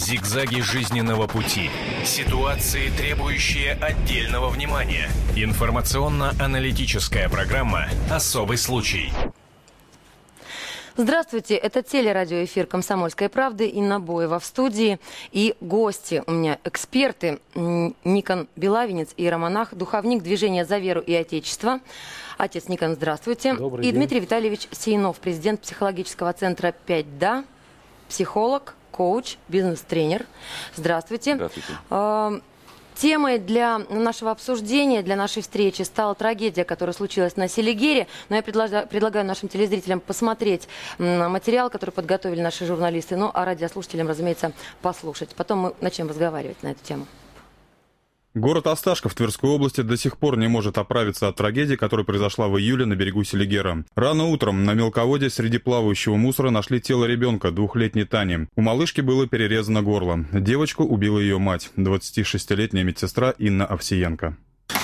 Зигзаги жизненного пути. Ситуации, требующие отдельного внимания. Информационно-аналитическая программа «Особый случай». Здравствуйте, это телерадиоэфир «Комсомольской правды» Инна Боева в студии. И гости у меня эксперты Никон Белавинец и Романах, духовник движения «За веру и Отечество». Отец Никон, здравствуйте. Добрый и день. Дмитрий Витальевич Сейнов, президент психологического центра «5 да», психолог, коуч, бизнес-тренер. Здравствуйте. Здравствуйте. Э, Темой для нашего обсуждения, для нашей встречи стала трагедия, которая случилась на Селигере. Но я предлагаю, предлагаю нашим телезрителям посмотреть материал, который подготовили наши журналисты, ну а радиослушателям, разумеется, послушать. Потом мы начнем разговаривать на эту тему. Город Осташков Тверской области до сих пор не может оправиться от трагедии, которая произошла в июле на берегу Селигера. Рано утром на мелководье среди плавающего мусора нашли тело ребенка, двухлетней Тани. У малышки было перерезано горло. Девочку убила ее мать, 26-летняя медсестра Инна Овсиенко.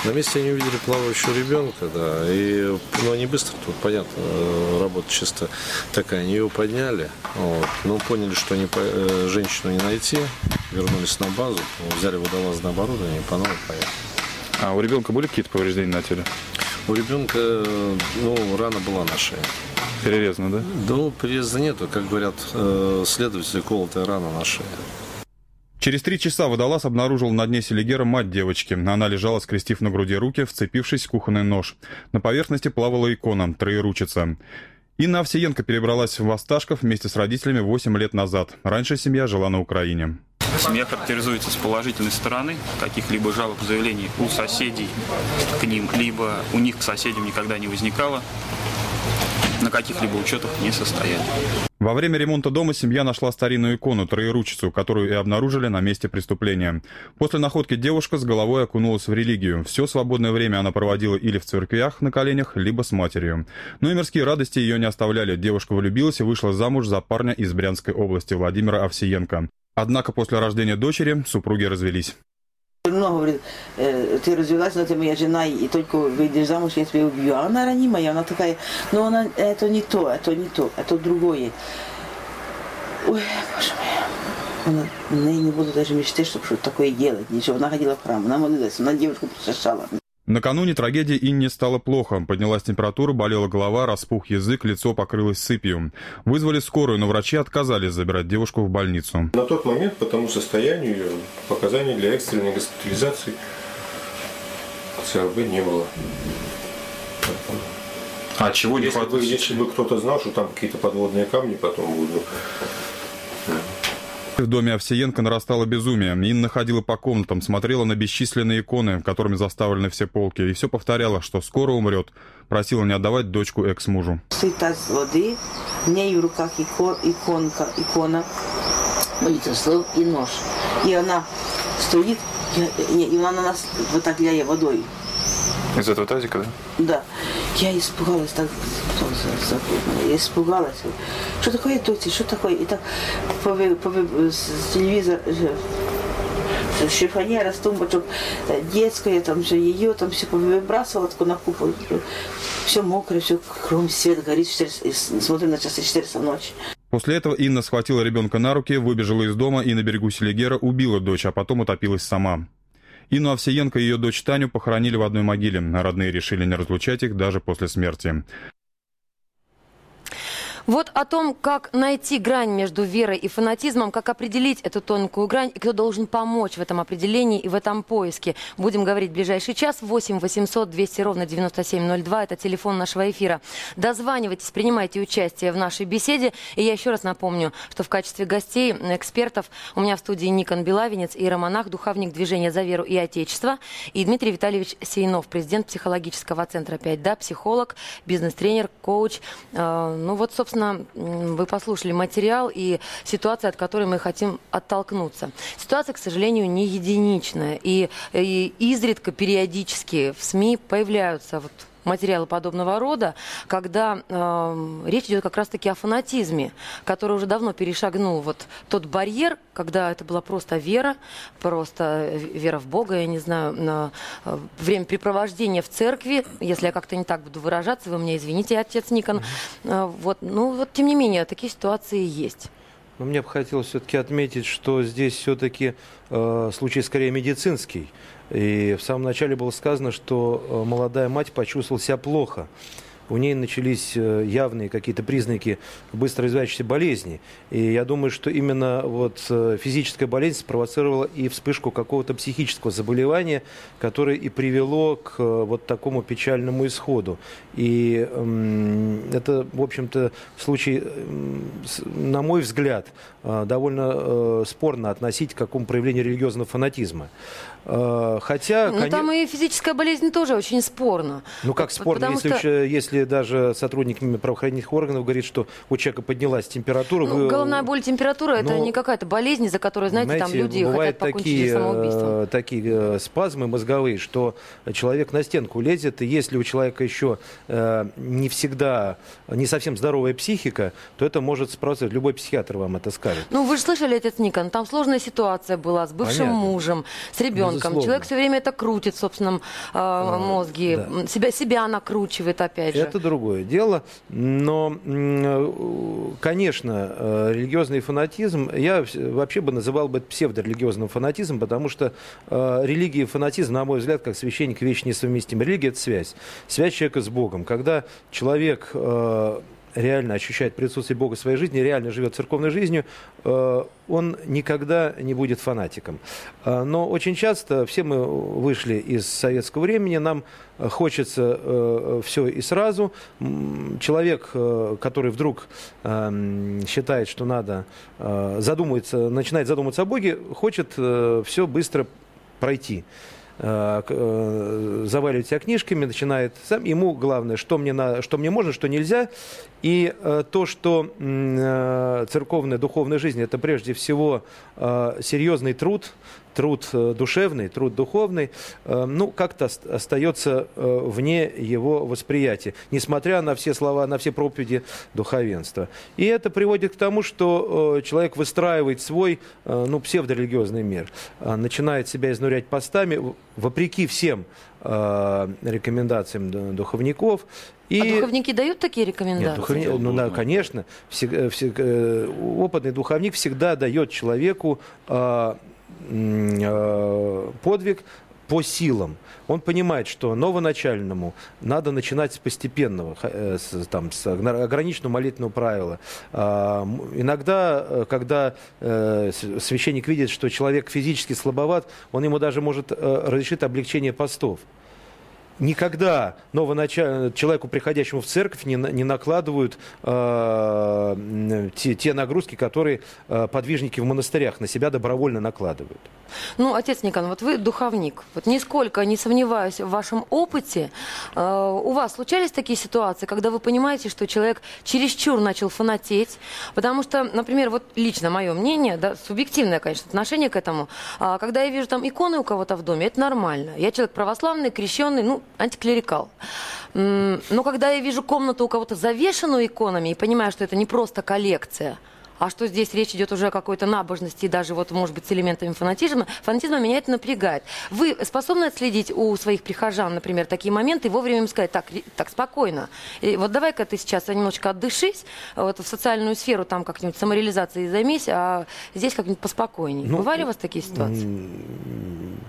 На месте они увидели плавающего ребенка, да, и ну, они быстро, тут понятно, э, работа чисто такая, они его подняли, вот, но поняли, что они э, женщину не найти, вернулись на базу, взяли водолазное оборудование и по новой поехали. А у ребенка были какие-то повреждения на теле? У ребенка, ну, рана была на шее. Перерезано, да? Ну, переезда нету, как говорят э, следователи, колотая рана на шее. Через три часа водолаз обнаружил на дне Селигера мать девочки. Она лежала, скрестив на груди руки, вцепившись в кухонный нож. На поверхности плавала икона, троеручица. Инна Овсиенко перебралась в Осташков вместе с родителями 8 лет назад. Раньше семья жила на Украине. Семья характеризуется с положительной стороны. Каких-либо жалоб, заявлений у соседей к ним, либо у них к соседям никогда не возникало. На каких-либо учетах не состояли. Во время ремонта дома семья нашла старинную икону, троеручицу, которую и обнаружили на месте преступления. После находки девушка с головой окунулась в религию. Все свободное время она проводила или в церквях на коленях, либо с матерью. Но и мирские радости ее не оставляли. Девушка влюбилась и вышла замуж за парня из Брянской области Владимира Овсиенко. Однако после рождения дочери супруги развелись. Жена говорит, «Э, ты развелась, но ты моя жена, и только выйдешь замуж, я тебя убью. А она ранимая, она такая, но она, это не то, это не то, это другое. Ой, боже мой. Она, не буду даже мечтать, чтобы что-то такое делать. Ничего. Она ходила в храм, она молилась, она девушку причащала. Накануне трагедии Инне стало плохо. Поднялась температура, болела голова, распух язык, лицо покрылось сыпью. Вызвали скорую, но врачи отказались забирать девушку в больницу. На тот момент по тому состоянию ее показаний для экстренной госпитализации ЦРБ не было. А чего Если бы, если бы кто-то знал, что там какие-то подводные камни потом будут, В доме Овсиенко нарастало безумие. Инна ходила по комнатам, смотрела на бесчисленные иконы, которыми заставлены все полки, и все повторяла, что скоро умрет. Просила не отдавать дочку экс-мужу. Стоит таз воды, у нее в руках ико- иконка, икона, молитва слов и нож. И она стоит, и, она на нас вот так ляя водой. Из этого тазика, да? Да. Я испугалась так, я испугалась. Что такое Тоти, что такое? И так по, ви- по, ви- с э, тумбочек э, детская, там все ее, там все выбрасывала на купол. Все мокрое, все кругом свет горит, в четыре- и с- смотрим на часы 4 часа ночи. После этого Инна схватила ребенка на руки, выбежала из дома и на берегу Селигера убила дочь, а потом утопилась сама. Инну Овсиенко и ее дочь Таню похоронили в одной могиле, родные решили не разлучать их даже после смерти. Вот о том, как найти грань между верой и фанатизмом, как определить эту тонкую грань и кто должен помочь в этом определении и в этом поиске. Будем говорить в ближайший час. 8 800 200 ровно 9702. Это телефон нашего эфира. Дозванивайтесь, принимайте участие в нашей беседе. И я еще раз напомню, что в качестве гостей, экспертов у меня в студии Никон Белавинец и Романах, духовник движения «За веру и Отечество», и Дмитрий Витальевич Сейнов, президент психологического центра «5 да», психолог, бизнес-тренер, коуч. Э, Ну вот, собственно, м, вы послушали материал и ситуация, от которой мы хотим оттолкнуться. Ситуация, к сожалению, не единичная. И, и изредка, периодически в СМИ появляются вот материалы подобного рода, когда э, речь идет как раз-таки о фанатизме, который уже давно перешагнул вот тот барьер, когда это была просто вера, просто вера в Бога, я не знаю, на э, времяпрепровождение в церкви, если я как-то не так буду выражаться, вы мне извините, отец Никон. Э, вот, ну вот, тем не менее, такие ситуации есть. Но мне бы хотелось все-таки отметить, что здесь все-таки э, случай скорее медицинский. И в самом начале было сказано, что э, молодая мать почувствовала себя плохо у ней начались э, явные какие-то признаки быстро развивающейся болезни. И я думаю, что именно вот э, физическая болезнь спровоцировала и вспышку какого-то психического заболевания, которое и привело к вот такому печальному исходу. И э, это, в общем-то, случай, на мой взгляд, довольно спорно относить к какому проявлению религиозного фанатизма. Хотя, ну, конечно... там и физическая болезнь тоже очень спорно. Ну, как спорно, если, что... если даже сотрудник правоохранительных органов говорит, что у человека поднялась температура... Ну, вы... Головная боль, температура – это ну, не какая-то болезнь, за которую, знаете, знаете там люди хотят покончить такие, самоубийством. Э, такие э, спазмы мозговые, что человек на стенку лезет, и если у человека еще э, не всегда, не совсем здоровая психика, то это может спровоцировать. Любой психиатр вам это скажет. Ну, вы же слышали, отец Никон, там сложная ситуация была с бывшим Понятно. мужем, с ребенком. Безусловно. Человек все время это крутит в собственном э, мозге, да. себя, себя накручивает опять же. Это другое дело. Но, конечно, э, религиозный фанатизм, я вообще бы называл бы это псевдорелигиозным фанатизмом, потому что э, религия и фанатизм, на мой взгляд, как священник, вещь несовместимы. Религия – это связь. Связь человека с Богом. Когда человек э, реально ощущает присутствие Бога в своей жизни, реально живет церковной жизнью, э, он никогда не будет фанатиком. Э, но очень часто все мы вышли из советского времени, нам хочется э, все и сразу. Человек, который вдруг считает, что надо задумываться, начинает задумываться о Боге, хочет все быстро пройти. Э, э, заваливает себя книжками, начинает сам. Ему главное, что мне, на, что мне можно, что нельзя. И э, то, что церковная духовная жизнь, это прежде всего серьезный труд, труд душевный, труд духовный, ну, как-то остается вне его восприятия, несмотря на все слова, на все проповеди духовенства. И это приводит к тому, что человек выстраивает свой, ну, псевдорелигиозный мир, начинает себя изнурять постами, вопреки всем э, рекомендациям духовников. И... А духовники дают такие рекомендации? Нет, духовни... ну, да, конечно. Всег... Всег... Э, опытный духовник всегда дает человеку э, э, подвиг по силам. Он понимает, что новоначальному надо начинать с постепенного, э, с, там, с ограниченного молитвенного правила. А, иногда, э, когда э, священник видит, что человек физически слабоват, он ему даже может разрешить облегчение постов никогда новоначаль... человеку, приходящему в церковь, не, не накладывают э, те, те нагрузки, которые э, подвижники в монастырях на себя добровольно накладывают. Ну, отец Никон, вот вы духовник. Вот нисколько не сомневаюсь в вашем опыте. Э, у вас случались такие ситуации, когда вы понимаете, что человек чересчур начал фанатеть? Потому что, например, вот лично мое мнение, да, субъективное, конечно, отношение к этому, э, когда я вижу там иконы у кого-то в доме, это нормально. Я человек православный, крещенный, ну, антиклерикал. Но когда я вижу комнату у кого-то завешенную иконами и понимаю, что это не просто коллекция, а что здесь речь идет уже о какой-то набожности, и даже вот, может быть, с элементами фанатизма, фанатизма меня это напрягает. Вы способны отследить у своих прихожан, например, такие моменты и вовремя им сказать, так, так, спокойно. И вот давай-ка ты сейчас немножечко отдышись, вот в социальную сферу там как-нибудь самореализацией займись, а здесь как-нибудь поспокойнее. Ну, Бывали у вас такие ситуации?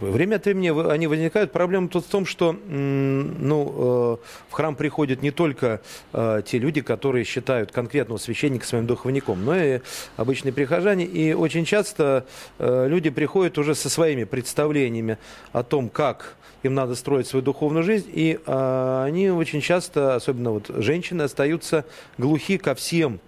Время от времени они возникают. Проблема тут в том, что ну, э, в храм приходят не только э, те люди, которые считают конкретного священника своим духовником, но и обычные прихожане. И очень часто э, люди приходят уже со своими представлениями о том, как им надо строить свою духовную жизнь, и э, они очень часто, особенно вот женщины, остаются глухи ко всем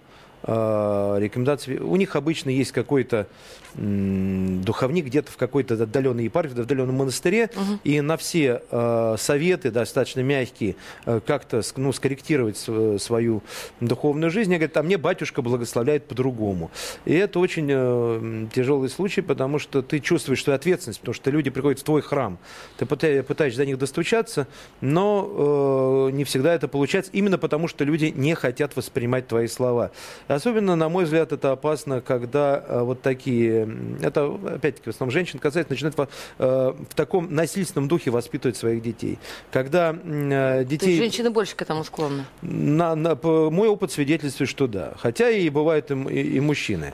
э, рекомендациям. У них обычно есть какой-то духовник где-то в какой-то отдаленной епархии, в отдаленном монастыре, угу. и на все э, советы, достаточно мягкие, э, как-то ну, скорректировать свою духовную жизнь, я говорю, а мне батюшка благословляет по-другому. И это очень э, тяжелый случай, потому что ты чувствуешь свою ответственность, потому что люди приходят в твой храм, ты пытаешься до них достучаться, но э, не всегда это получается, именно потому что люди не хотят воспринимать твои слова. Особенно, на мой взгляд, это опасно, когда э, вот такие, это опять-таки в основном женщин касается, начинают во- э, в таком насильственном духе воспитывать своих детей. Когда м, э, То есть детей... женщины больше к этому склонны. На, на- мой опыт свидетельствует, что да. Хотя и бывают и, и- и мужчины.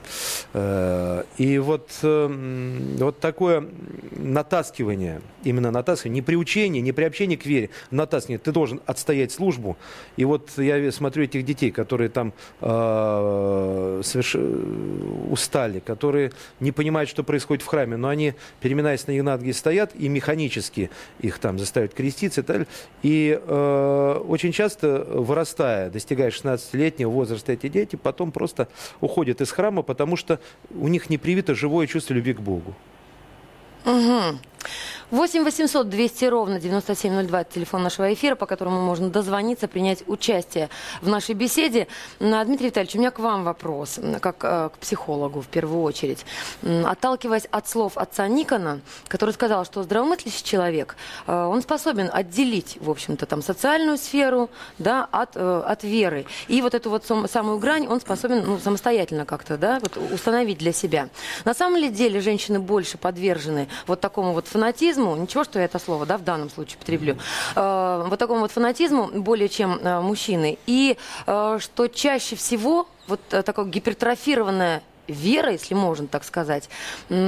И вот, вот такое натаскивание, именно натаскивание, не приучение, не приобщение к вере, натаскивание. Ты должен отстоять службу. И вот я смотрю этих детей, которые там э, соверш- устали, которые не понимают, что происходит в храме, но они, переминаясь на ноги, стоят и механически их там заставят креститься и так далее. И э, очень часто, вырастая, достигая 16-летнего возраста, эти дети потом просто уходят из храма, потому что у них не привито живое чувство любви к Богу. Угу. 8 800 200 ровно 9702 это телефон нашего эфира, по которому можно дозвониться, принять участие в нашей беседе. А, Дмитрий Витальевич, у меня к вам вопрос, как э, к психологу в первую очередь. Отталкиваясь от слов отца Никона, который сказал, что здравомыслящий человек, э, он способен отделить, в общем-то, там социальную сферу да, от, э, от веры. И вот эту вот сам- самую грань он способен ну, самостоятельно как-то да, вот установить для себя. На самом ли деле женщины больше подвержены вот такому вот фанатизму, ничего, что я это слово да, в данном случае потреблю, э, вот такому вот фанатизму более чем э, мужчины. И э, что чаще всего вот э, такое гипертрофированное вера, если можно так сказать,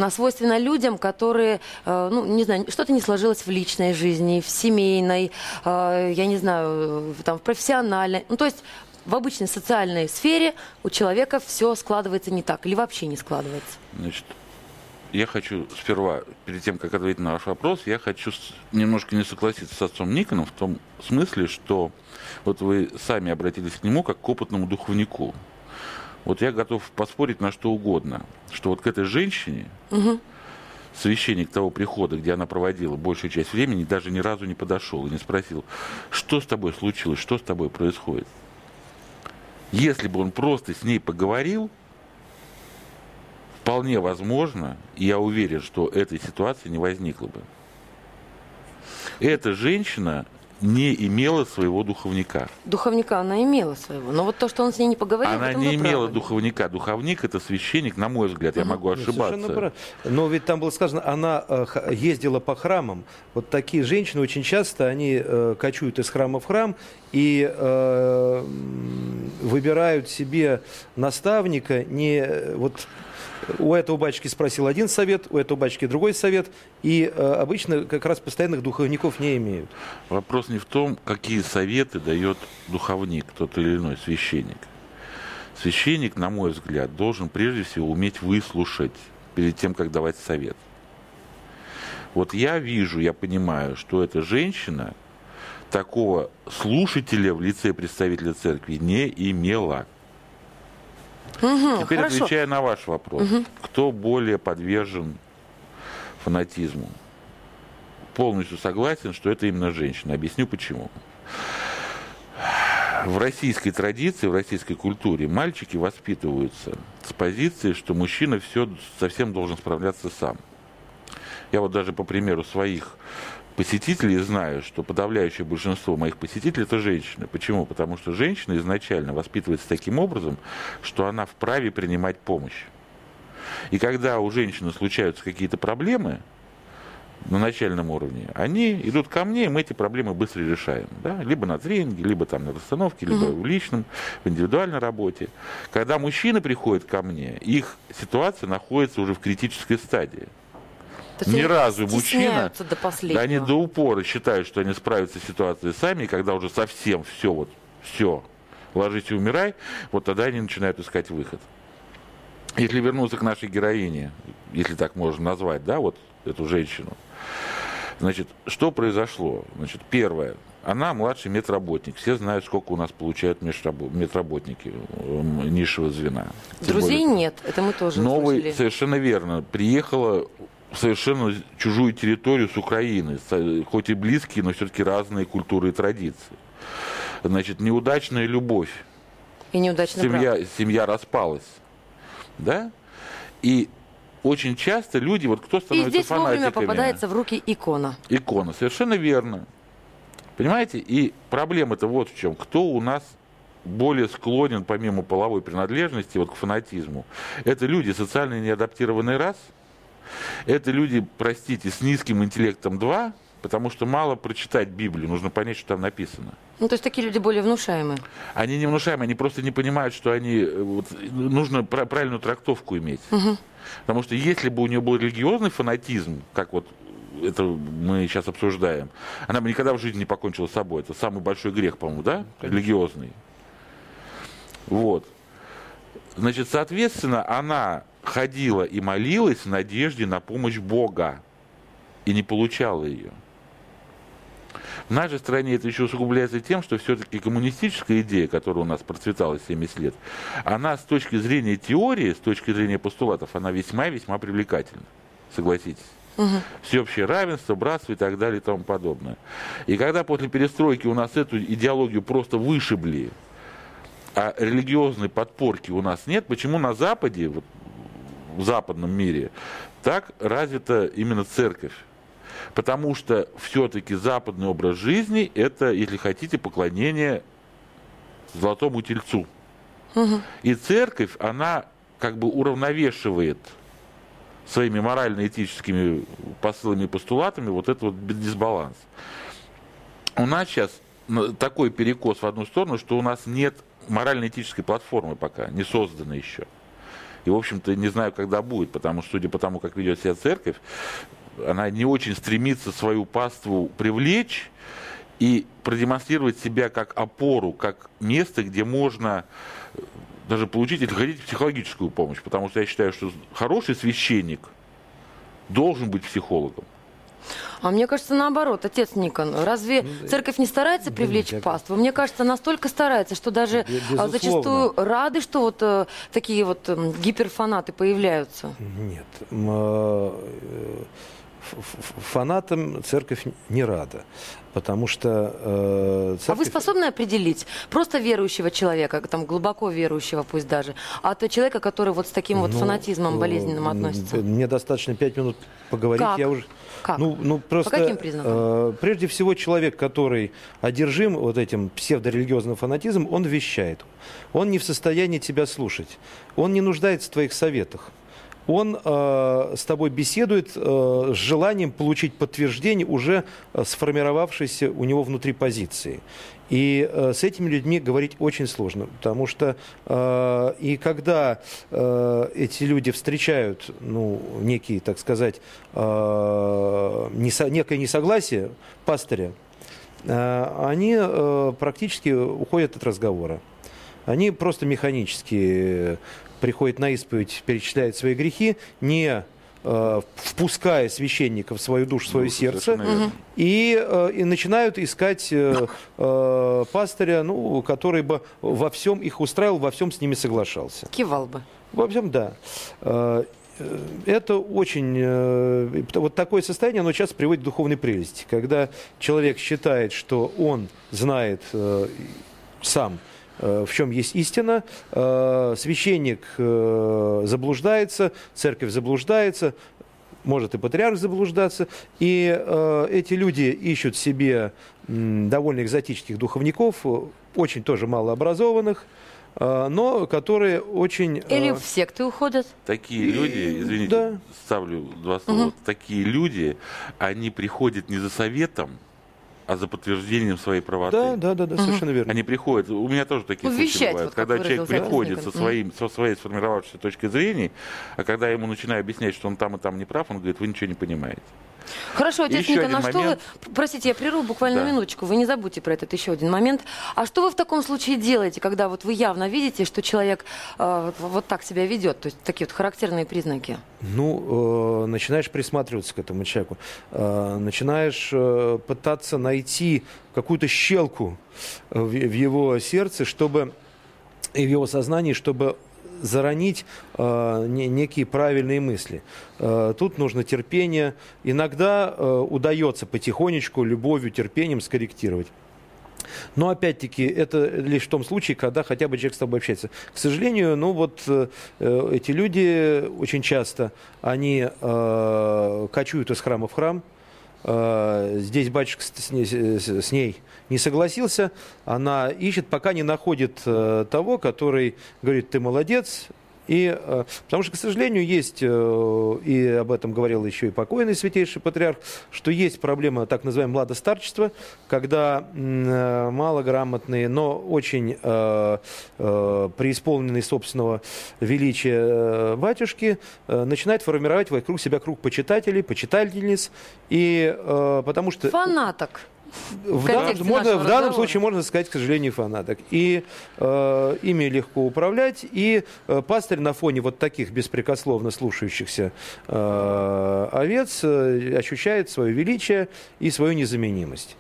свойственна людям, которые, э, ну, не знаю, что-то не сложилось в личной жизни, в семейной, э, я не знаю, в- там, в профессиональной. Ну, то есть в обычной социальной сфере у человека все складывается не так или вообще не складывается. Значит, я хочу сперва, перед тем, как ответить на ваш вопрос, я хочу немножко не согласиться с отцом Никоном в том смысле, что вот вы сами обратились к нему как к опытному духовнику. Вот я готов поспорить на что угодно, что вот к этой женщине священник того прихода, где она проводила большую часть времени, даже ни разу не подошел и не спросил, что с тобой случилось, что с тобой происходит. Если бы он просто с ней поговорил, вполне возможно, и я уверен, что этой ситуации не возникло бы. Эта женщина не имела своего духовника. Духовника она имела своего, но вот то, что он с ней не поговорил, Она не имела правы. духовника. Духовник это священник, на мой взгляд, я могу Нет, ошибаться. Но ведь там было сказано, она э, ездила по храмам. Вот такие женщины очень часто, они э, кочуют из храма в храм и э, выбирают себе наставника не вот у этого батюшки спросил один совет, у этого батюшки другой совет, и э, обычно как раз постоянных духовников не имеют. Вопрос не в том, какие советы дает духовник, тот или иной священник. Священник, на мой взгляд, должен прежде всего уметь выслушать перед тем, как давать совет. Вот я вижу, я понимаю, что эта женщина такого слушателя в лице представителя церкви не имела. Мгм, Теперь хорошо. отвечая на ваш вопрос, кто более подвержен фанатизму? Полностью согласен, что это именно женщина. Объясню почему. В российской традиции, в российской культуре мальчики воспитываются с позиции, что мужчина все совсем должен справляться сам. Я вот даже по примеру своих посетителей знаю, что подавляющее большинство моих посетителей это женщины. Почему? Потому что женщина изначально воспитывается таким образом, что она вправе принимать помощь. И когда у женщины случаются какие-то проблемы на начальном уровне, они идут ко мне, и мы эти проблемы быстро решаем. Да? Либо на тренинге, либо там на расстановке, либо в личном, в индивидуальной работе. Когда мужчины приходят ко мне, их ситуация находится уже в критической стадии. Есть Ни разу мужчина, до да последнего. они до упора считают, что они справятся с ситуацией сами, и когда уже совсем все, вот, все, ложись и умирай, вот тогда они начинают искать выход. Если вернуться к нашей героине, если так можно назвать, да, вот эту женщину, значит, что произошло? Значит, первое, она младший медработник. Все знают, сколько у нас получают медработники эм, низшего звена. Тем Друзей более- нет, это мы тоже Новый, услышали. совершенно верно, приехала совершенно чужую территорию с Украины, с- хоть и близкие, но все-таки разные культуры и традиции. Значит, неудачная любовь, И неудачно семья, семья распалась, да? И очень часто люди, вот кто И становится здесь вовремя фанатиками, попадается в руки икона. икона, совершенно верно. Понимаете? И проблема-то вот в чем. Кто у нас более склонен, помимо половой принадлежности, вот к фанатизму, это люди социально неадаптированные раз, это люди, простите, с низким интеллектом два, потому что мало прочитать Библию, нужно понять, что там написано. Ну, то есть такие люди более внушаемые. Они не внушаемые, они просто не понимают, что они э, вот, нужно правильную трактовку иметь. Угу. Потому что если бы у нее был религиозный фанатизм, как вот это мы сейчас обсуждаем, она бы никогда в жизни не покончила с собой. Это самый большой грех, по-моему, да? Религиозный. Вот. Значит, соответственно, она ходила и молилась в надежде на помощь Бога и не получала ее. В нашей стране это еще усугубляется тем, что все-таки коммунистическая идея, которая у нас процветала 70 лет, она с точки зрения теории, с точки зрения постулатов, она весьма-весьма привлекательна. Согласитесь. Угу. Всеобщее равенство, братство и так далее и тому подобное. И когда после перестройки у нас эту идеологию просто вышибли, а религиозной подпорки у нас нет, почему на Западе, вот, в западном мире, так развита именно церковь? Потому что все-таки западный образ жизни – это, если хотите, поклонение золотому тельцу. Угу. И церковь, она как бы уравновешивает своими морально-этическими посылами и постулатами вот этот вот дисбаланс. У нас сейчас такой перекос в одну сторону, что у нас нет морально-этической платформы пока, не создана еще. И, в общем-то, не знаю, когда будет, потому что, судя по тому, как ведет себя церковь, она не очень стремится свою паству привлечь и продемонстрировать себя как опору, как место, где можно даже получить, если хотите, психологическую помощь. Потому что я считаю, что хороший священник должен быть психологом. А мне кажется, наоборот, отец Никон, разве ну, церковь не старается привлечь нет, паству? Мне кажется, настолько старается, что даже а, Безусловно. зачастую рады, что вот э, такие вот э, гиперфанаты появляются. Нет. Фанатам церковь не рада. Потому что э, церковь... А вы способны определить просто верующего человека, там глубоко верующего пусть даже, а то человека, который вот с таким вот ну, фанатизмом э, болезненным относится? Мне достаточно пять минут поговорить, как? я уже... Как? Ну, ну, просто, По каким признакам? Э, прежде всего, человек, который одержим вот этим псевдорелигиозным фанатизмом, он вещает. Он не в состоянии тебя слушать. Он не нуждается в твоих советах он э, с тобой беседует э, с желанием получить подтверждение уже э, сформировавшейся у него внутри позиции. И э, с этими людьми говорить очень сложно, потому что э, и когда э, эти люди встречают, ну, некие, так сказать, э, несо, некое несогласие пастыря, э, они э, практически уходят от разговора. Они просто механически приходит на исповедь, перечисляет свои грехи, не э, впуская священника в свою душу, в свое ну, сердце, и, э, и начинают искать э, э, пастыря, ну, который бы во всем их устраивал, во всем с ними соглашался. Кивал бы. Во всем, да. Это очень... Вот такое состояние, оно часто приводит к духовной прелести. Когда человек считает, что он знает э, сам в чем есть истина. Э, священник э, заблуждается, церковь заблуждается, может и патриарх заблуждаться. И эти люди ищут себе довольно экзотических духовников, очень тоже малообразованных, но которые очень... Или в секты уходят. Такие люди, извините, да. ставлю два слова, угу. такие люди, они приходят не за советом, а за подтверждением своей правоты. Да, да, да, да угу. совершенно верно. Они приходят, у меня тоже такие Увещать, случаи бывают, вот когда человек приходит со, своим, со своей сформировавшейся точки зрения, а когда я ему начинаю объяснять, что он там и там не прав, он говорит, вы ничего не понимаете. Хорошо, отец Ника, на что момент. вы... Простите, я прерву буквально да. минуточку. Вы не забудьте про этот еще один момент. А что вы в таком случае делаете, когда вот вы явно видите, что человек э, вот так себя ведет? То есть такие вот характерные признаки. Ну, э, начинаешь присматриваться к этому человеку. Э, начинаешь э, пытаться найти какую-то щелку в, в его сердце, чтобы и в его сознании, чтобы заронить э, не, некие правильные мысли. Э, тут нужно терпение. Иногда э, удается потихонечку, любовью, терпением скорректировать. Но опять-таки это лишь в том случае, когда хотя бы человек с тобой общается. К сожалению, ну вот э, эти люди очень часто, они э, кочуют из храма в храм, э, здесь батюшка с, с ней, с ней не согласился, она ищет, пока не находит э, того, который говорит, ты молодец, и, э, потому что, к сожалению, есть, э, и об этом говорил еще и покойный святейший патриарх, что есть проблема так называемого младостарчества, когда э, малограмотные, но очень преисполненные собственного величия батюшки начинают формировать вокруг себя круг почитателей, почитательниц, и потому что... Фанаток. В, данном, можно, в данном случае можно сказать, к сожалению, фанаток. И э, ими легко управлять, и э, пастырь на фоне вот таких беспрекословно слушающихся э, овец э, ощущает свое величие и свою незаменимость.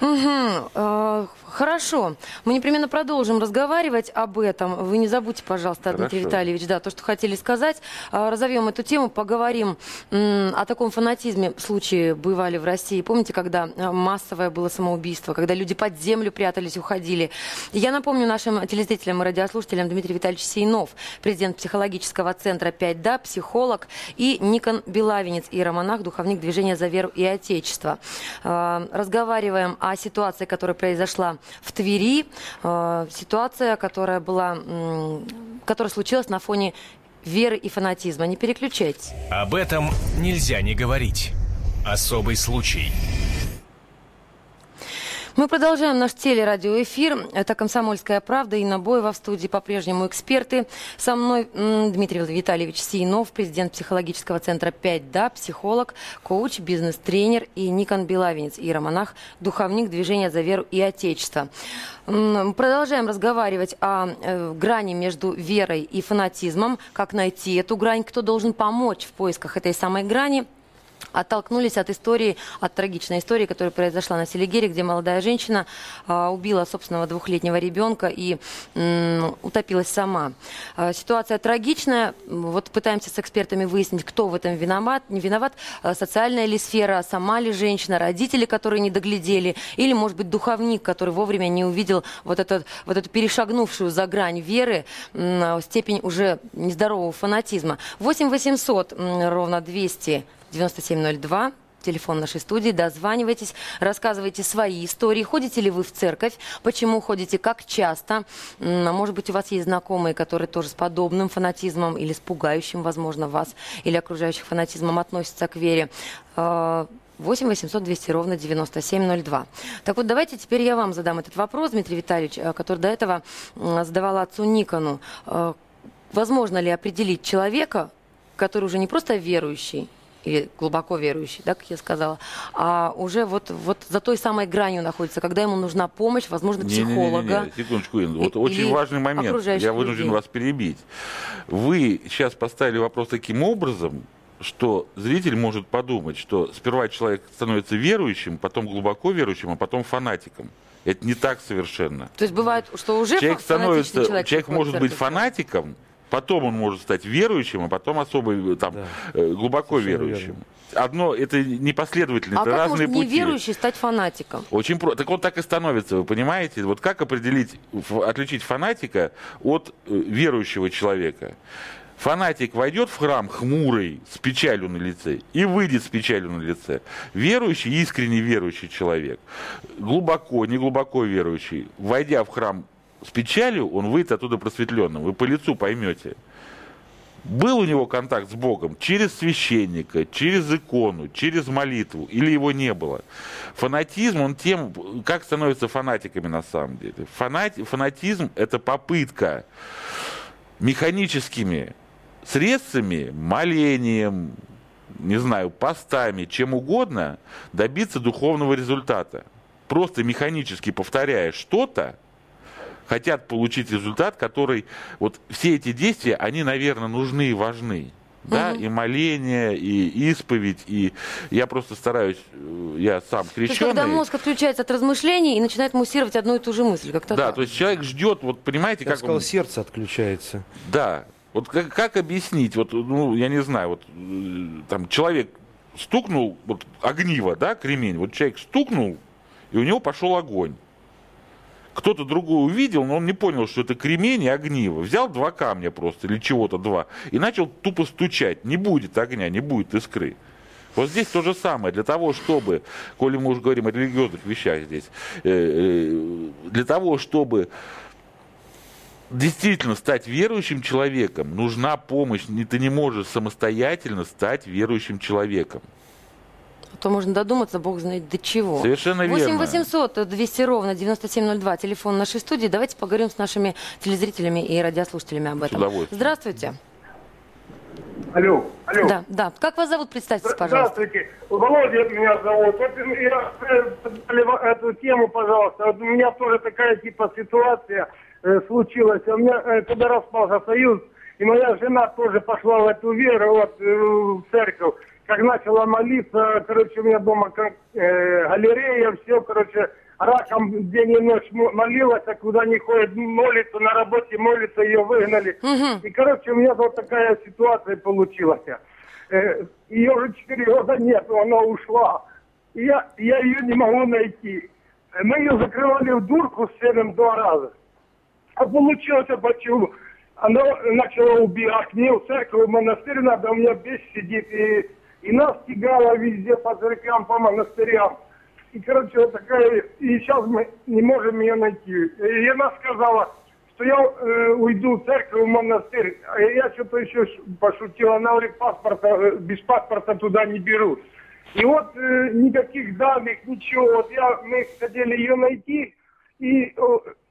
Угу. Хорошо. Мы непременно продолжим разговаривать об этом. Вы не забудьте, пожалуйста, Хорошо. Дмитрий Витальевич, да, то, что хотели сказать. А, разовьем эту тему, поговорим о таком фанатизме. Случаи бывали в России. Помните, когда а, массовое было самоубийство, когда люди под землю прятались, уходили. Я напомню нашим телезрителям и радиослушателям Дмитрий Витальевич Сейнов, президент психологического центра 5Да, психолог, и Никон Белавинец, иеромонах, духовник движения «За веру и Отечество». А, разговариваем о ситуации, которая произошла в Твери. Э, ситуация, которая была, которая случилась на фоне веры и фанатизма. Не переключайтесь. Об этом нельзя не говорить. Особый случай. Мы продолжаем наш телерадиоэфир. Это «Комсомольская правда» и Боева в студии по-прежнему эксперты. Со мной Дмитрий Витальевич Сиинов, президент психологического центра 5Да, психолог, коуч, бизнес-тренер и Никон Белавинец, иеромонах, духовник движения «За веру и Отечество». Продолжаем разговаривать о э, грани между верой и фанатизмом, как найти эту грань, кто должен помочь в поисках этой самой грани – оттолкнулись от истории, от трагичной истории, которая произошла на Селигере, где молодая женщина а, убила собственного двухлетнего ребенка и м, утопилась сама. А, ситуация трагичная. Вот пытаемся с экспертами выяснить, кто в этом виноват, не виноват. А, социальная ли сфера, сама ли женщина, родители, которые не доглядели, или, может быть, духовник, который вовремя не увидел вот, этот, вот эту перешагнувшую за грань веры м, степень уже нездорового фанатизма. 8 800 ровно 200 9702 телефон нашей студии, дозванивайтесь, рассказывайте свои истории. Ходите ли вы в церковь? Почему ходите? Как часто? А может быть, у вас есть знакомые, которые тоже с подобным фанатизмом или с пугающим, возможно, вас или окружающих фанатизмом относятся к вере. 8 800 200 ровно 9702. Так вот, давайте теперь я вам задам этот вопрос, Дмитрий Витальевич, э, который до этого задавал отцу Никону. Э, возможно ли определить человека, который уже не просто верующий, или глубоко верующий, да, как я сказала, а уже вот, вот за той самой гранью находится, когда ему нужна помощь, возможно, психолога. Не, не, не, не. Секундочку, вот очень важный момент, я вынужден людей. вас перебить. Вы сейчас поставили вопрос таким образом, что зритель может подумать, что сперва человек становится верующим, потом глубоко верующим, а потом фанатиком. Это не так совершенно. То есть бывает, что уже человек становится, человек, человек может быть фанатиком, Потом он может стать верующим, а потом особо э, там, да. Э, глубоко Совершенно верующим. Верно. Одно, это непоследовательно, а это как разные может пути. неверующий стать фанатиком? Очень просто. Так он так и становится, вы понимаете? Вот как определить, отличить фанатика от э, верующего человека? Фанатик войдет в храм хмурый, с печалью на лице, и выйдет с печалью на лице. Верующий, искренне верующий человек, глубоко, не глубоко верующий, войдя в храм с печалью, он выйдет оттуда просветленным. Вы по лицу поймете. Был у него контакт с Богом через священника, через икону, через молитву, или его не было. Фанатизм, он тем, как становятся фанатиками на самом деле. Фанати, фанатизм – это попытка механическими средствами, молением, не знаю, постами, чем угодно, добиться духовного результата. Просто механически повторяя что-то, хотят получить результат, который... Вот все эти действия, они, наверное, нужны и важны. Да, угу. и моление, и исповедь, и я просто стараюсь, э, я сам крещеный. То есть, когда мозг отключается от размышлений и начинает муссировать одну и ту же мысль, как-то Да, так. то есть человек ждет, вот понимаете, я как сказал, он... сердце отключается. Да, вот как, как объяснить, вот, ну, я не знаю, вот э, там человек стукнул, вот огниво, да, кремень, вот человек стукнул, и у него пошел огонь кто-то другой увидел, но он не понял, что это кремень и огниво. Взял два камня просто, или чего-то два, и начал тупо стучать. Не будет огня, не будет искры. Вот здесь то же самое. Для того, чтобы, коли мы уже говорим о религиозных вещах здесь, э, э, для того, чтобы действительно стать верующим человеком, нужна помощь. Ты не можешь самостоятельно стать верующим человеком. То можно додуматься, бог знает до чего. Совершенно 8 верно. 800 200 ровно 9702, телефон нашей студии. Давайте поговорим с нашими телезрителями и радиослушателями об этом. удовольствием. Здравствуйте. Алло, алло. Да, да. Как вас зовут? Представьтесь, пожалуйста. Здравствуйте. Володя меня зовут. Вот я э, задали эту тему, пожалуйста. Вот у меня тоже такая типа ситуация э, случилась. У меня э, когда распался союз, и моя жена тоже пошла в эту веру, вот, э, в церковь. Как начала молиться, короче, у меня дома как, э, галерея, все, короче, раком день и ночь мо- молилась, а куда не ходит, молится, на работе молится, ее выгнали. И, короче, у меня вот такая ситуация получилась. Э, ее уже 4 года нет, она ушла. И я, я ее не могу найти. Мы ее закрывали в дурку с сыном два раза. А получилось, я почему? Она начала убегать. Мне в церковь, в монастырь надо, у меня бес сидит. И, и нас тягала везде по церквям, по монастырям. И, короче, вот такая... И сейчас мы не можем ее найти. И она сказала, что я э, уйду в церковь, в монастырь. А я что-то еще ш- пошутил. Она говорит, паспорта, э, без паспорта туда не берут. И вот э, никаких данных, ничего. Вот я, мы хотели ее найти, и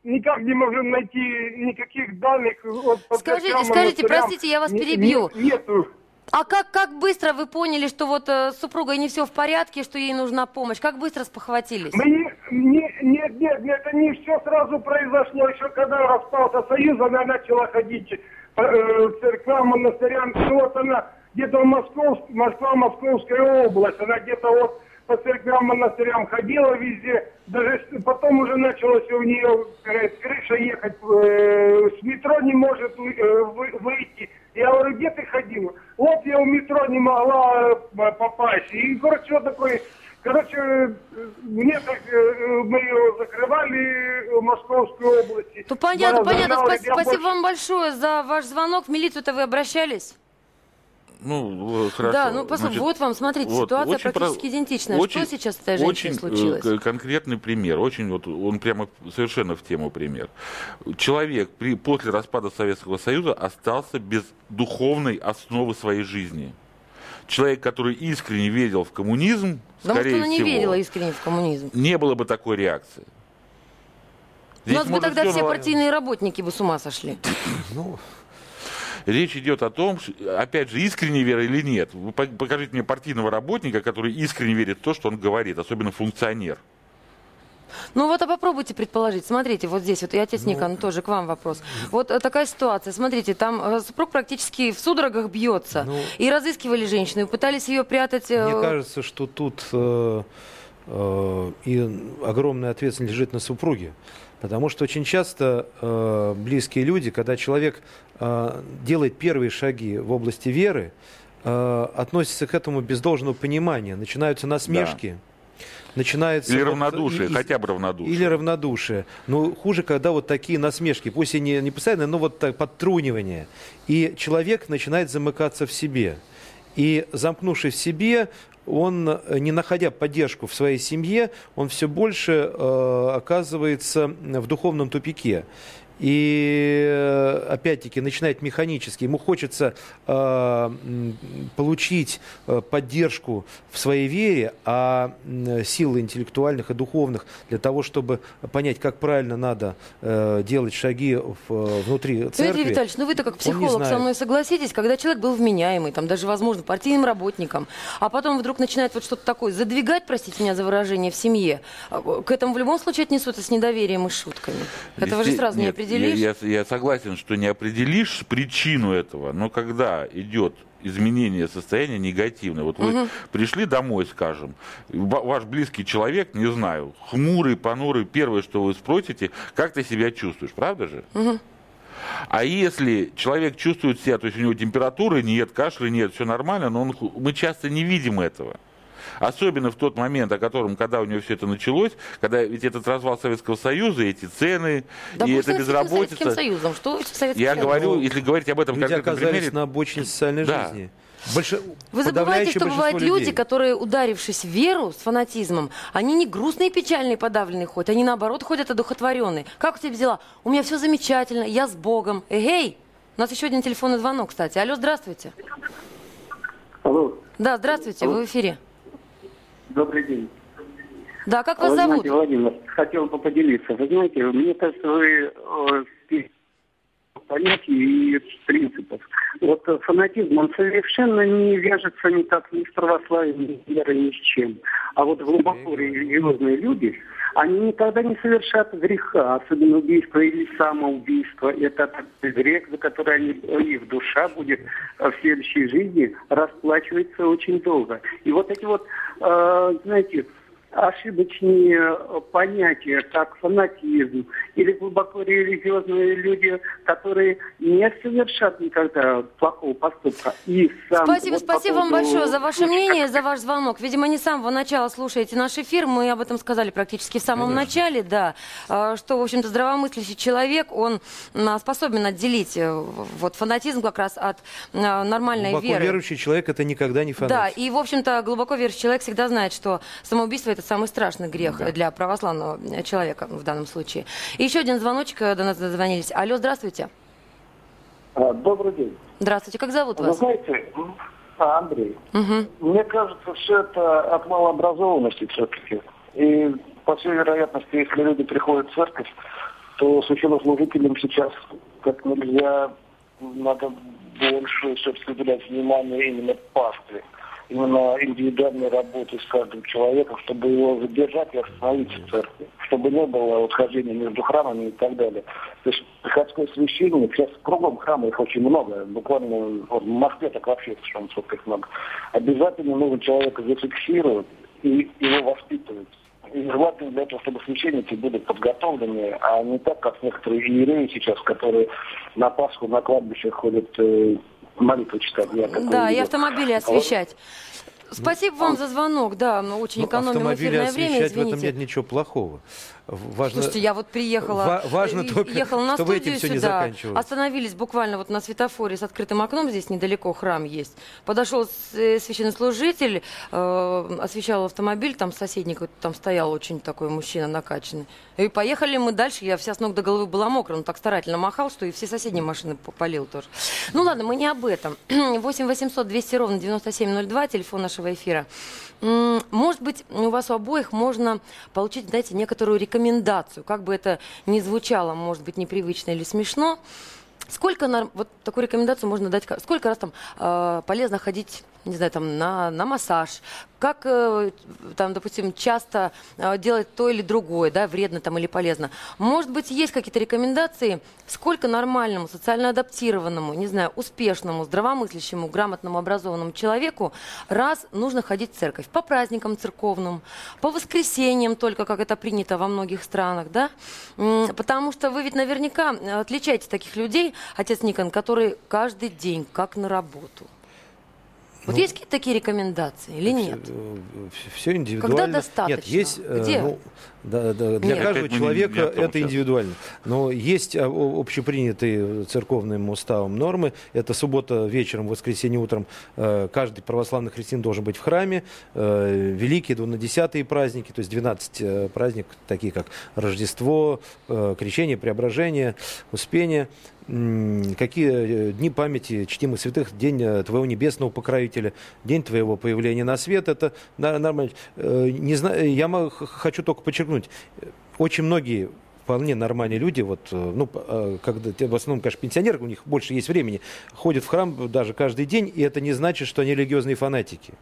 никак не можем найти никаких данных. Вот, Скажите, скажите, монастырям. простите, я вас Не- перебью. не- нету. А как, как быстро вы поняли, что вот э, с супругой не все в порядке, что ей нужна помощь? Как быстро спохватились? Мы не, не- нет, нет, нет, это не все сразу произошло. Еще когда распался Союз, она начала ходить по э, церквам, монастырям. Ну вот она где-то в Москов, Москва, Московская область, она где-то вот по церквям, монастырям ходила везде. Даже потом уже началось у нее э, крыша ехать, э, с метро не может э, вы- выйти. Я говорю, где ты ходил? Вот я в метро не могла э, попасть. И, короче, вот такой Короче, мне так, э, мы ее закрывали в Московской области. То понятно, понятно. Спасибо больше- вам большое за ваш звонок. В милицию-то вы обращались? Ну, э, хорошо. Да, ну просто Значит, вот вам, смотрите, вот, ситуация очень практически про- идентичная. очень- что сейчас с этой женщиной очень, э, случилось? конкретный пример, очень вот он прямо совершенно в тему пример. Человек при, после распада Советского Союза остался без духовной основы своей жизни. Человек, который искренне верил в коммунизм, Да, может, скорее она не всего, верила искренне в коммунизм. не было бы такой реакции. У нас бы может тогда все партийные работники бы с ума сошли. Речь идет о том, опять же, искренне вера или нет. Вы по- покажите мне партийного работника, который искренне верит в то, что он говорит, особенно функционер. Ну вот, а попробуйте предположить. Смотрите, вот здесь, вот и отец Никон, тоже к вам вопрос. Вот э, такая ситуация. Смотрите, там э, супруг практически в судорогах бьется. И разыскивали женщину, и пытались ее прятать. э, Мне кажется, что тут э, э, и огромная ответственность лежит на супруге. Потому что очень часто э, близкие люди, когда человек э, делает первые шаги в области веры, э, относятся к этому без должного понимания. Начинаются насмешки. Начинается Или вот, равнодушие, и- и- хотя бы равнодушие. Или равнодушие. Но хуже, когда вот такие насмешки, пусть и не, не постоянные, но вот так, подтрунивание. И человек начинает замыкаться в себе. И замкнувшись в себе, он, э, не находя поддержку в своей семье, он все больше э, оказывается в духовном тупике. И э, опять-таки начинает механически. Ему хочется э, получить э, поддержку в своей вере, а силы интеллектуальных и духовных для того, чтобы понять, как правильно надо э, делать шаги в, э, внутри Дмитрий церкви. Витальевич, ну вы-то как психолог со мной согласитесь, когда человек был вменяемый, там даже, возможно, партийным работником, а потом вдруг начинает вот что-то такое задвигать, простите меня за выражение, в семье, к этому в любом случае отнесутся с недоверием и шутками. Этого же Есте- сразу не нет, определишь. Я, я- я согласен, что не определишь причину этого, но когда идет изменение состояния негативное. Вот вы Мгм. пришли домой, скажем, ва- ваш близкий человек, не знаю, хмурый, понурый, первое, что вы спросите, как ты себя чувствуешь, правда же? Мгм. А если человек чувствует себя, то есть у него температуры нет, кашля нет, все нормально, но он, мы часто не видим этого. Особенно в тот момент, о котором, когда у него все это началось, когда ведь этот развал Советского Союза, эти цены, Да и это с этим Советским безработица. Союзом. Что вы с Советским Я Союзом? говорю, если говорить об этом Люди конкретном оказались примере, на обочине социальной Да. жизни. Больше Вы забываете, что бывают люди, людей. которые, ударившись в веру с фанатизмом, они не грустные, печальные, подавленные ходят, они наоборот ходят одухотворенные. Как у тебя дела? У меня все замечательно, я с Богом. Эгей! У нас еще один телефонный звонок, кстати. Алло, здравствуйте. Алло, Да, здравствуйте, вы в эфире. Добрый день. Да, как вас вы зовут? знаете, Владимир, хотел бы поделиться. Вы знаете, мне кажется, вы э, понятий и принципов. Вот э, фанатизм, он совершенно не вяжется никак ни с православием, ни с верой, ни с чем. А вот глубоко религиозные люди, они никогда не совершат греха, особенно убийство или самоубийство. Это грех, за который они, их душа будет э, в следующей жизни расплачиваться очень долго. И вот эти вот, э, знаете, ошибочные э, понятия, как фанатизм или глубоко религиозные люди, которые не совершат никогда плохого поступка. И сам Спасибо, вот по спасибо вам большое за ваше мнение, за ваш звонок. Видимо, не с самого начала слушаете наш эфир. Мы об этом сказали практически в самом начале, да. А, Что, в общем-то, здравомыслящий человек, он а, способен отделить э, вот фанатизм как раз от а, нормальной Глубоко веры. верующий человек это никогда не фанат. Да, и, в общем-то, глубоко верующий человек всегда знает, что самоубийство – это самый страшный грех для православного э, человека в данном случае. И еще один звоночек э, до нас дозвонились. Алло, здравствуйте. А, Добрый день. Здравствуйте, как зовут Вы вас? знаете, а, Андрей, Мгм. мне кажется, все это от малообразованности все-таки. И по всей вероятности, если люди приходят в церковь, то священнослужителям сейчас как нельзя надо больше все-таки уделять внимание именно пастве, именно индивидуальной работе с каждым человеком, чтобы его задержать и остановить в церкви, чтобы не было вот хождения между храмами и так далее. То есть приходской священник, сейчас кругом храма их очень много, буквально в Москве так вообще совершенно сколько их много. Обязательно нужно человека зафиксировать и его воспитывать. И желательно для этого, чтобы священники были подготовлены, а не так, как некоторые иереи сейчас, которые на Пасху на кладбище ходят э, молитвы читать. Я Да, и автомобили А вот- освещать. Спасибо вам за звонок. Да, мы очень Ну, экономим эфирное время, освещать в этом извините. нет ничего плохого. Важно... Слушайте, я вот приехала, Ва- важно э, только, ехала на чтобы студию этим не сюда, заканчивалось. остановились буквально вот на светофоре с открытым окном, здесь недалеко храм есть. Подошел э, священнослужитель, э, освещал автомобиль, там соседний какой-то там стоял очень такой мужчина накачанный. И поехали мы дальше, я вся с ног до головы была мокрая, он так старательно махал, что и все соседние машины п- полил тоже. Ну ладно, мы не об этом. 8 800 200 ровно 9702, телефон нашего эфира. М, Может быть, у вас у обоих можно получить, знаете, некоторую рекомендацию, как бы это ни звучало, может быть, непривычно или смешно. Сколько нар- вот такую рекомендацию можно дать? Сколько раз там э, полезно ходить, не знаю, там на, на массаж? Как э, там, допустим, часто э, делать то или другое, да, вредно там или полезно? Может быть, есть какие-то рекомендации, сколько нормальному, социально адаптированному, не знаю, успешному, здравомыслящему, грамотному, образованному человеку раз нужно ходить в церковь по праздникам церковным, по воскресеньям только, как это принято во многих странах, да? Потому что вы ведь наверняка э, отличаете таких людей, отец Никон, которые каждый день как на работу. Вот Ну, есть какие-то такие рекомендации или нет? Все индивидуально. Когда достаточно? Нет, есть, э, Где? ну, да, да, для Нет. каждого человека это сейчас. индивидуально. Но есть а, общепринятые церковным уставом нормы. Это суббота вечером, воскресенье утром. Э, Каждый православный христиан должен быть в храме. Э, Великие, двунадесятые праздники, то есть 12 э, праздников, такие как Рождество, э, Крещение, Преображение, Успение. Какие э, дни памяти чтимых святых, день э, твоего небесного покровителя, день твоего появления на свет, это нормально. Э, Не знаю, я мо- х- хочу только подчеркнуть, очень многие вполне нормальные люди, вот, ну, когда, в основном, конечно, пенсионеры, у них больше есть времени, ходят в храм даже каждый день, и это не значит, что они религиозные фанатики.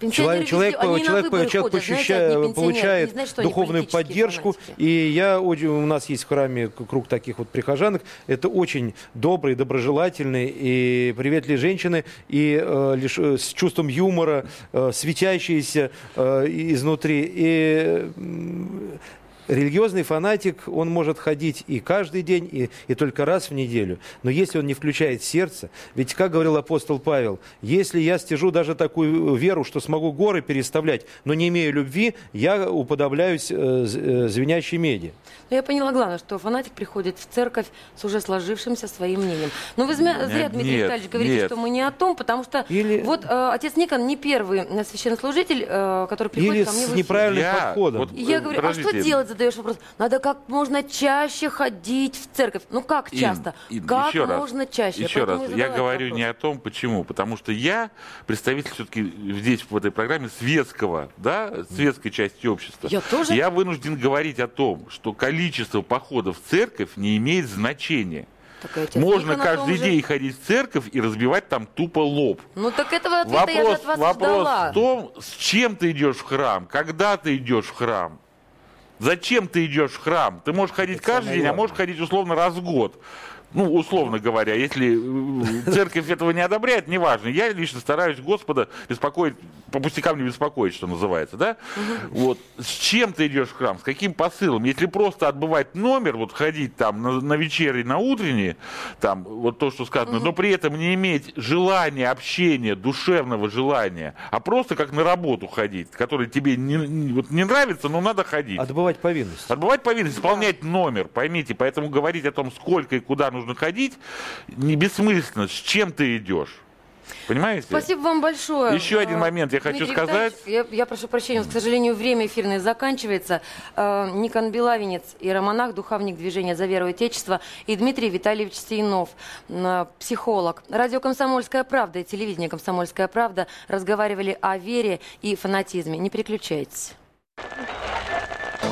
Пенсионеры Человек, везде- человек, выборы человек ходят, знаете, ощущает- одни пенсионеры, получает значит, духовную поддержку. фанатики. И я, у нас есть в храме круг таких вот прихожанок. Это очень добрые, доброжелательные и приветливые женщины, и э, лишь, э, с чувством юмора, э, светящиеся э, изнутри. И Религиозный фанатик, он может ходить и каждый день, и, и только раз в неделю. Но если он не включает сердце, ведь, как говорил апостол Павел, если я стяжу даже такую веру, что смогу горы переставлять, но не имею любви, я уподобляюсь э, э, звенящей меди. Но я поняла главное, что фанатик приходит в церковь с уже сложившимся своим мнением. Но вы зря, Нет, Дмитрий нет, Витальевич, говорите, нет. что мы не о том, потому что Или- вот э, отец Никон не первый э, священнослужитель, э, который приходит Или ко мне с в эфир. неправильным Я- подходом. вот, я э, говорю, а что подождите. делать, задаешь вопрос. Надо как можно чаще ходить в церковь. Ну как Ин, часто? Ин, как еще раз, можно чаще? Еще раз, я говорю этот не вопрос. о том, почему. Потому что я представитель все-таки здесь, в этой программе, светского, да, светской части общества. Я тоже. Я вынужден говорить о том, что количество походов в церковь не имеет значения. Можно каждый же. день ходить в церковь и разбивать там тупо лоб. Ну так этого ответа я Вопрос, от вас вопрос ждала. в том, с чем ты идешь в храм, когда ты идешь в храм. Зачем ты идешь в храм? Ты можешь ходить каждый день, а можешь ходить условно раз в год. Ну, условно говоря, если э, церковь этого не одобряет, неважно. Я лично стараюсь Господа беспокоить, по пустякам не беспокоить, что называется, да? Вот. С чем ты идешь в храм, с каким посылом? Если просто отбывать номер, вот ходить там на, на вечерний, на утренний, там, вот то, что сказано, но при этом не иметь желания, общения, душевного желания, а просто как на работу ходить, который тебе не, не- вот не нравится, но надо ходить. Отбывать повинность. Отбывать повинность, исполнять номер, поймите. Поэтому говорить о том, сколько и куда нужно ходить, не бессмысленно. С чем ты идешь? Понимаете? Спасибо вам большое. Еще один Э, момент я хочу Дмитрий сказать. Я, я прошу прощения, к сожалению, время эфирное заканчивается. Э, Никон Белавинец, иеромонах, духовник движения «За веру и Отечество» и Дмитрий Витальевич Сейнов, м, психолог. Радио «Комсомольская правда» и телевидение «Комсомольская правда» разговаривали о вере и фанатизме. Не переключайтесь.